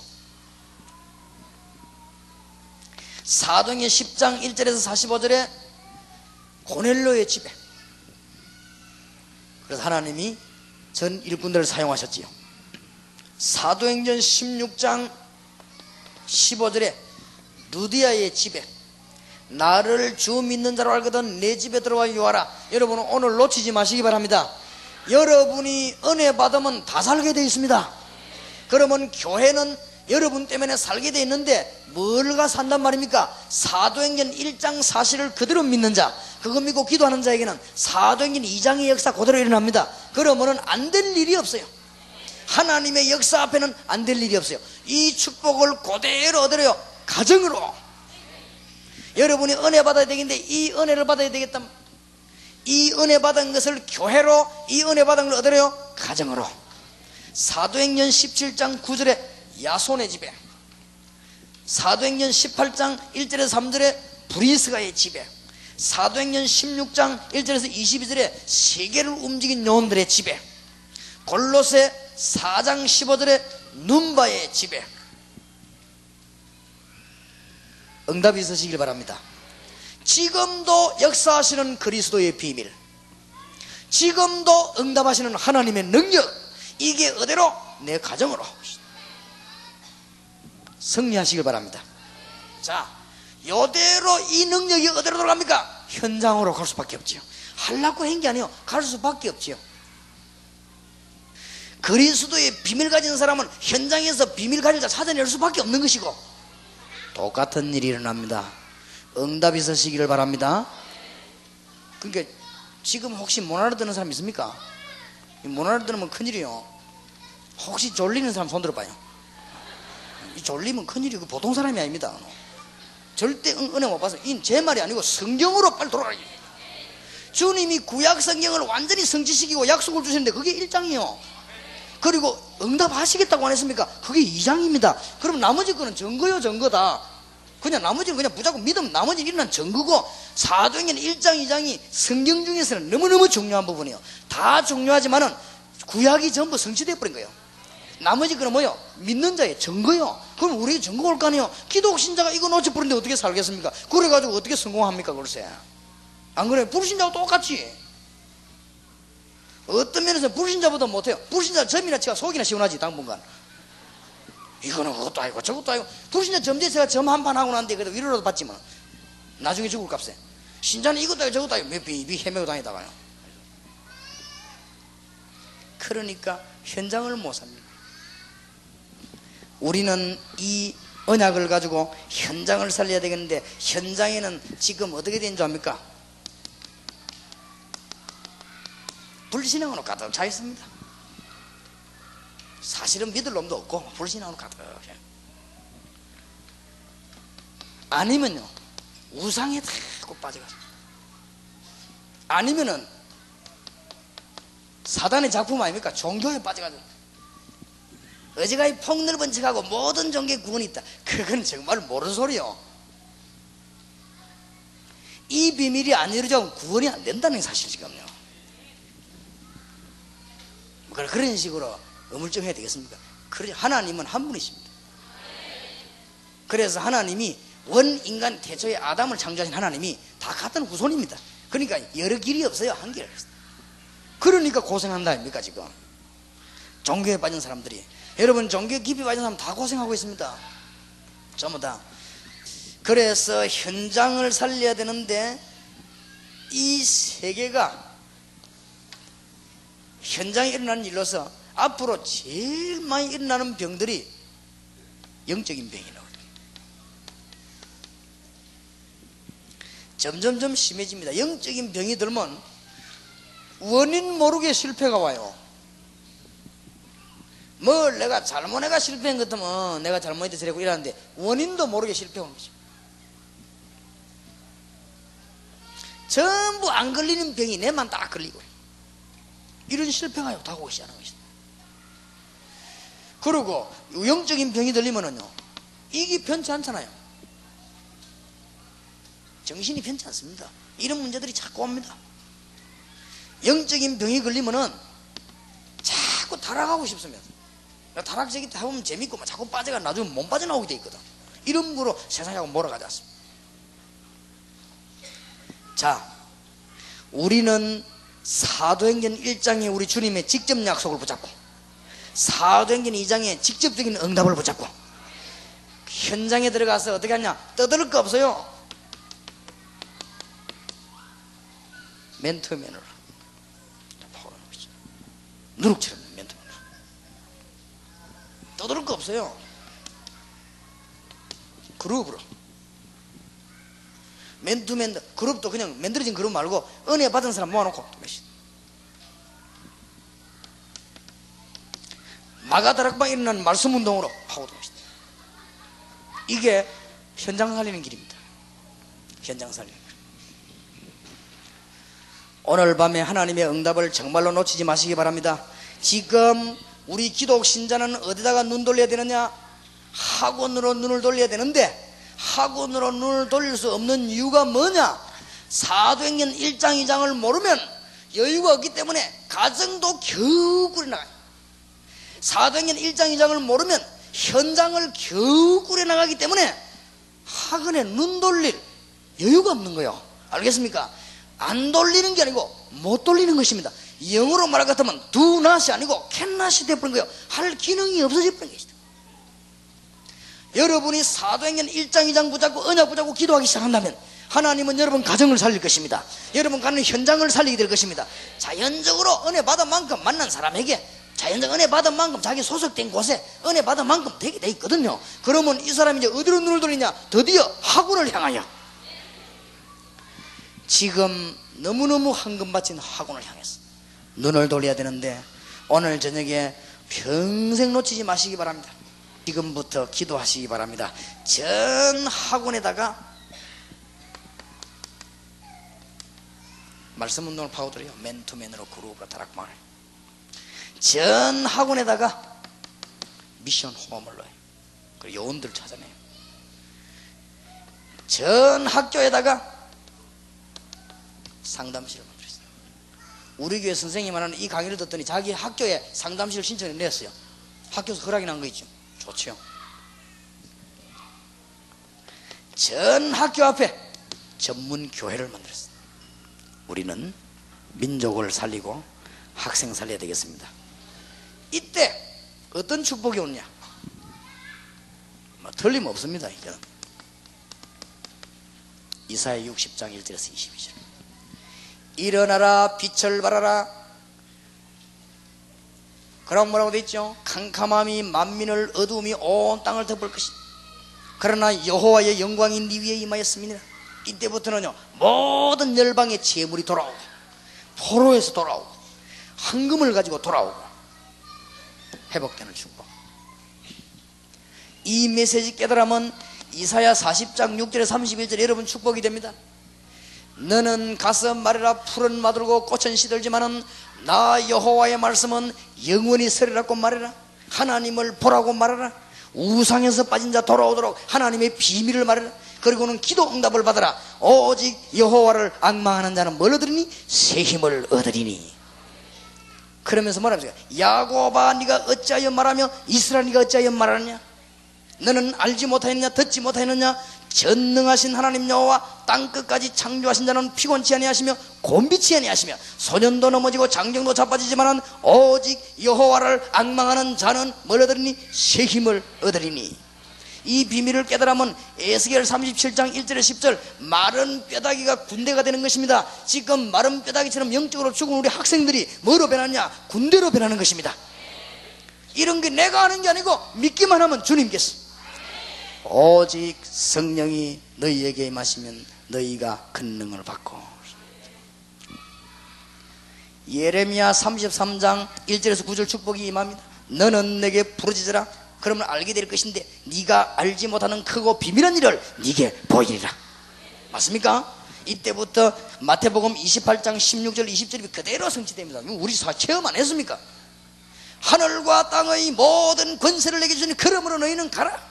사도행전 10장 1절에서 45절에 고넬로의 집에. 그래서 하나님이 전 일꾼들을 사용하셨지요. 사도행전 16장 15절에 누디아의 집에 나를 주 믿는 자로 알거든 내 집에 들어와 요하라. 여러분은 오늘 놓치지 마시기 바랍니다. 여러분이 은혜 받으면 다 살게 되어 있습니다. 그러면 교회는 여러분 때문에 살게 되어 있는데 뭘가 산단 말입니까? 사도행전 1장 사실을 그대로 믿는 자 그거 믿고 기도하는 자에게는 사도행전 2장의 역사 그대로 일어납니다. 그러면 안될 일이 없어요 하나님의 역사 앞에는 안 될 일이 없어요. 이 축복을 그대로 얻으려요. 가정으로. 여러분이 은혜 받아야 되겠는데 이 은혜를 받아야 되겠다. 이 은혜 받은 것을 교회로 이 은혜 받은 걸 얻으려요? 가정으로. 사도행전 17장 9절에 야손의 집에 사도행전 18장 1절에서 3절에 브리스가의 집에 사도행전 16장 1절에서 22절에 세계를 움직인 요원들의 집에 골로새 4장 15절에 눈바의 집에 응답이 있으시길 바랍니다. 지금도 역사하시는 그리스도의 비밀. 지금도 응답하시는 하나님의 능력. 이게 어대로? 내 가정으로. 승리하시길 바랍니다. 자 이대로 이 능력이 어디로 들어갑니까? 현장으로 갈 수밖에 없지요. 하려고 한 게 아니요. 갈 수밖에 없지요 그리스도의 비밀 가진 사람은 현장에서 비밀 가진 자 찾아낼 수밖에 없는 것이고 똑같은 일이 일어납니다. 응답 있으시기를 바랍니다. 그러니까 지금 혹시 못 알아듣는 사람 있습니까? 못 알아들으면 큰일이요. 혹시 졸리는 사람 손 들어봐요. 이 졸리면 큰일이고 보통 사람이 아닙니다. 절대 은, 은혜 못 받아서 제 말이 아니고 성경으로 빨리 돌아가야 주님이 구약 성경을 완전히 성취시키고 약속을 주셨는데 그게 1장이요 그리고 응답하시겠다고 안 했습니까? 그게 2장입니다 그럼 나머지 거는 증거요 증거다 그냥 나머지는 그냥 무조건 믿음 나머지는 일어난 증거고 사도행전 1장 2장이 성경 중에서는 너무너무 중요한 부분이에요 다 중요하지만은 구약이 전부 성취되어 버린 거예요 나머지 그는 뭐요? 믿는 자의 증거요 그럼 우리 증거 올 거 아니에요 기독 신자가 이거 놓쳐버렸는데 어떻게 살겠습니까? 그래가지고 어떻게 성공합니까 글쎄 안 그래요? 불신자하고 똑같지 어떤 면에서 불신자보다 못해요. 불신자 점이나 치가 속이나 시원하지 당분간. 이거는 그것도 아니고 저것도 아니고 불신자 점제 제가 점 한 판 하고 난데 그래도 위로라도 받지만 나중에 죽을 값에. 신자는 이것도 아니고 저것도 아니고 몇비 헤매고 다니다가요. 그러니까 현장을 못 삽니다. 우리는 이 언약을 가지고 현장을 살려야 되겠는데 현장에는 지금 어떻게 된 줄 압니까? 불신앙으로 가득 차 있습니다. 사실은 믿을 놈도 없고 불신앙으로 가득해 아니면요 우상에 자꾸 빠져가서 아니면은 사단의 작품 아닙니까? 종교에 빠져가지고. 어지간히 폭넓은 척하고 모든 종교에 구원이 있다. 그건 정말 모르는 소리요. 이 비밀이 안 이루어지면 구원이 안 된다는 사실 지금요 그런 식으로 어물쩡해야 되겠습니까? 하나님은 한 분이십니다. 그래서 하나님이 원 인간 태초에 아담을 창조하신 하나님이 다 같은 후손입니다. 그러니까 여러 길이 없어요. 한 길. 그러니까 고생한다 아닙니까 지금? 종교에 빠진 사람들이 여러분 종교에 깊이 빠진 사람 다 고생하고 있습니다. 전부 다. 그래서 현장을 살려야 되는데 이 세계가 현장에 일어나는 일로서 앞으로 제일 많이 일어나는 병들이 영적인 병이 나거든요. 점점점 심해집니다. 영적인 병이 들면 원인 모르게 실패가 와요. 뭘 내가 잘못해가 실패한 것 같으면 내가 잘못해서 저래고 이러는데 원인도 모르게 실패한 거죠. 전부 안 걸리는 병이 내만 딱 걸리고 이런 실패가 다가오기 시작하는 것이다. 그리고 영적인 병이 들리면은요 이게 편치 않잖아요. 정신이 편치 않습니다. 이런 문제들이 자꾸 옵니다. 영적인 병이 걸리면은 자꾸 타락하고 싶습니다. 타락적이 해보면 재밌고 막 자꾸 빠져가 나중에 못 빠져나오게 돼 있거든. 이런 거로 세상하고 몰아가지 않습니다. 자, 우리는 사도행전 1장에 우리 주님의 직접 약속을 붙잡고 사도행전 2장에 직접적인 응답을 붙잡고 현장에 들어가서 어떻게 하냐? 떠들 거 없어요. 멘토맨으로 누룩처럼 멘토맨으로 떠들 거 없어요. 그룹으로 맨투맨 그룹도 그냥 만들어진 그룹 말고 은혜 받은 사람 모아놓고 마가다락방 일어난 말씀 운동으로 파고든 것이다. 이게 현장 살리는 길입니다. 현장 살리는 길. 오늘 밤에 하나님의 응답을 정말로 놓치지 마시기 바랍니다. 지금 우리 기독 신자는 어디다가 눈 돌려야 되느냐? 학원으로 눈을 돌려야 되는데 학원으로 눈을 돌릴 수 없는 이유가 뭐냐? 사도행전 1장 2장을 모르면 여유가 없기 때문에 가정도 겨우 꾸려나가요. 사도행전 1장 2장을 모르면 현장을 겨우 꾸려나가기 때문에 학원에 눈 돌릴 여유가 없는 거예요. 알겠습니까? 안 돌리는 게 아니고 못 돌리는 것입니다. 영어로 말할 것 같으면 do not이 아니고 can not이 되어버린 거예요. 할 기능이 없어져 버린 것이다. 여러분이 사도행전 1장 2장 붙잡고 언약 붙잡고 기도하기 시작한다면 하나님은 여러분 가정을 살릴 것입니다. 여러분 가는 현장을 살리게 될 것입니다. 자연적으로 은혜 받은 만큼 만난 사람에게 자연적 은혜 받은 만큼 자기 소속된 곳에 은혜 받은 만큼 되게 돼 있거든요. 그러면 이 사람이 이제 어디로 눈을 돌리냐? 드디어 학원을 향하여. 지금 너무너무 황금 바친 학원을 향해서 눈을 돌려야 되는데 오늘 저녁에 평생 놓치지 마시기 바랍니다. 지금부터 기도하시기 바랍니다. 전 학원에다가 말씀 운동을 파고들어요. 맨투맨으로 그룹으로 다락방을. 전 학원에다가 미션 호흡을 넣어요. 그리고 요원들 찾아내요. 전 학교에다가 상담실을 만들었어요. 우리 교회 선생님 하나는 이 강의를 듣더니 자기 학교에 상담실 신청을 냈어요. 학교에서 허락이 난 거 있죠. 좋죠. 전 학교 앞에 전문 교회를 만들었어요. 우리는 민족을 살리고 학생 살려야 되겠습니다. 이때 어떤 축복이 오냐? 뭐 틀림없습니다. 이거는. 이사야 60장 1절에서 22절. 일어나라 빛을 발하라 그럼 뭐라고 돼 있죠? 캄캄함이 만민을 어두움이 온 땅을 덮을 것이 그러나 여호와의 영광이 네 위에 임하였습니다 이때부터는요 모든 열방의 재물이 돌아오고 포로에서 돌아오고 황금을 가지고 돌아오고 회복되는 축복 이 메시지 깨달으면 이사야 40장 6절에 31절에 여러분 축복이 됩니다. 너는 가서 말해라 푸른 마들고 꽃은 시들지만은 나 여호와의 말씀은 영원히 서리라고 말해라. 하나님을 보라고 말해라. 우상에서 빠진 자 돌아오도록 하나님의 비밀을 말해라. 그리고는 기도 응답을 받아라. 오직 여호와를 악망하는 자는 뭘 얻으리니 새 힘을 얻으리니. 그러면서 뭐랍니까 야고바 네가 어찌하여 말하며 이스라엘 네가 어찌하여 말하느냐? 너는 알지 못하였느냐 듣지 못하였느냐 전능하신 하나님 여호와 땅 끝까지 창조하신 자는 피곤치 아니하시며 곤비치 아니하시며 소년도 넘어지고 장정도 자빠지지만은 오직 여호와를 악망하는 자는 뭘 얻으리니? 새 힘을 얻으리니. 이 비밀을 깨달으면 에스겔 37장 1절에 10절 마른 뼈다귀가 군대가 되는 것입니다. 지금 마른 뼈다귀처럼 영적으로 죽은 우리 학생들이 뭐로 변하냐? 군대로 변하는 것입니다. 이런 게 내가 하는 게 아니고 믿기만 하면 주님께서 오직 성령이 너희에게 임하시면 너희가 권능을 받고. 예레미야 33장 1절에서 9절 축복이 임합니다. 너는 내게 부르짖으라. 그러면 알게 될 것인데 네가 알지 못하는 크고 비밀한 일을 네게 보이리라. 맞습니까? 이때부터 마태복음 28장 16절 20절이 그대로 성취됩니다. 우리 사 체험 안 했습니까? 하늘과 땅의 모든 권세를 내게 주니 그러므로 너희는 가라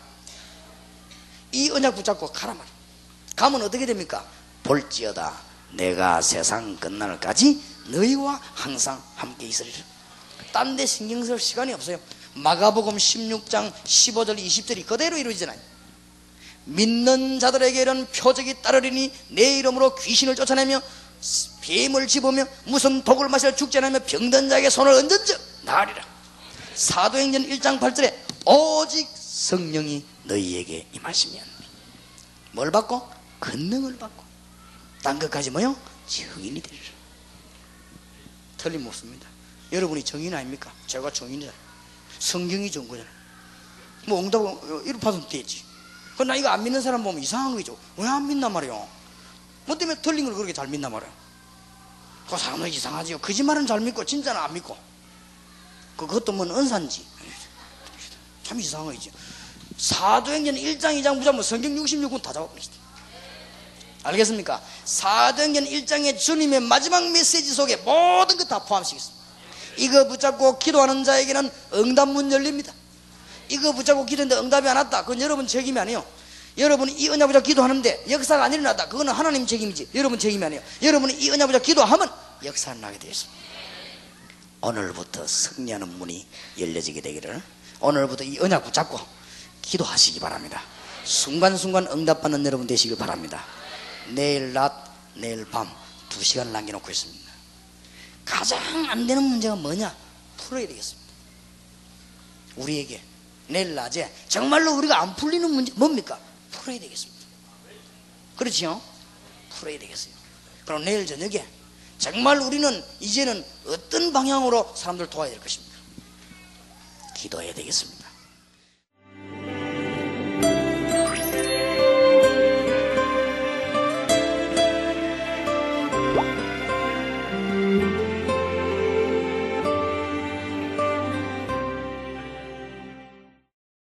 이 언약 붙잡고 가라 말. 가면 어떻게 됩니까? 볼지어다. 내가 세상 끝날까지 너희와 항상 함께 있으리라. 딴 데 신경 쓸 시간이 없어요. 마가복음 16장 15절 20절이 그대로 이루어지잖아요 믿는 자들에게는 표적이 따르리니 내 이름으로 귀신을 쫓아내며 뱀을 집으며 무슨 독을 마시려 죽지 않으며 병든 자에게 손을 얹은 즉 나으리라. 사도행전 1장 8절에 오직 성령이 너희에게 임하시면 뭘 받고? 권능을 받고. 딴 것까지 뭐요? 증인이 되리라. 틀림없습니다. 여러분이 정인 아닙니까? 제가 정인이다. 성경이 준 거잖아요 뭐 이렇게 받으면 되지. 그나 이거 안 믿는 사람 보면 이상한 거죠. 왜 안 믿나 말이요? 뭐 때문에 틀린 걸 그렇게 잘 믿나 말이요? 그 사람은 이상하지요. 거짓말은 잘 믿고 진짜는 안 믿고. 그것도 뭔 은사인지 참 이상한 거지. 사도행전 1장 2장 보자면 성경 66권 다 잡아버리시다 알겠습니까? 사도행전 1장의 주님의 마지막 메시지 속에 모든 것 다 포함시켰습니다. 이거 붙잡고 기도하는 자에게는 응답문 열립니다. 이거 붙잡고 기도했는데 응답이 안 왔다. 그건 여러분 책임이 아니에요. 여러분이 이 언약 붙잡고 기도하는데 역사가 안 일어났다. 그거는 하나님 책임이지. 여러분 책임이 아니에요. 여러분이 이 언약 붙잡고 기도하면 역사는 나게 되어 있습니다. 오늘부터 승리하는 문이 열려지게 되기를 오늘부터 이 언약 붙잡고 기도하시기 바랍니다. 순간순간 응답받는 여러분 되시길 바랍니다. 내일 낮 내일 밤 두 시간을 남겨놓고 있습니다. 가장 안 되는 문제가 뭐냐? 풀어야 되겠습니다. 우리에게 내일 낮에 정말로 우리가 안 풀리는 문제 뭡니까? 풀어야 되겠습니다. 그렇지요? 풀어야 되겠어요. 그럼 내일 저녁에 정말 우리는 이제는 어떤 방향으로 사람들 도와야 될 것입니까 기도해야 되겠습니다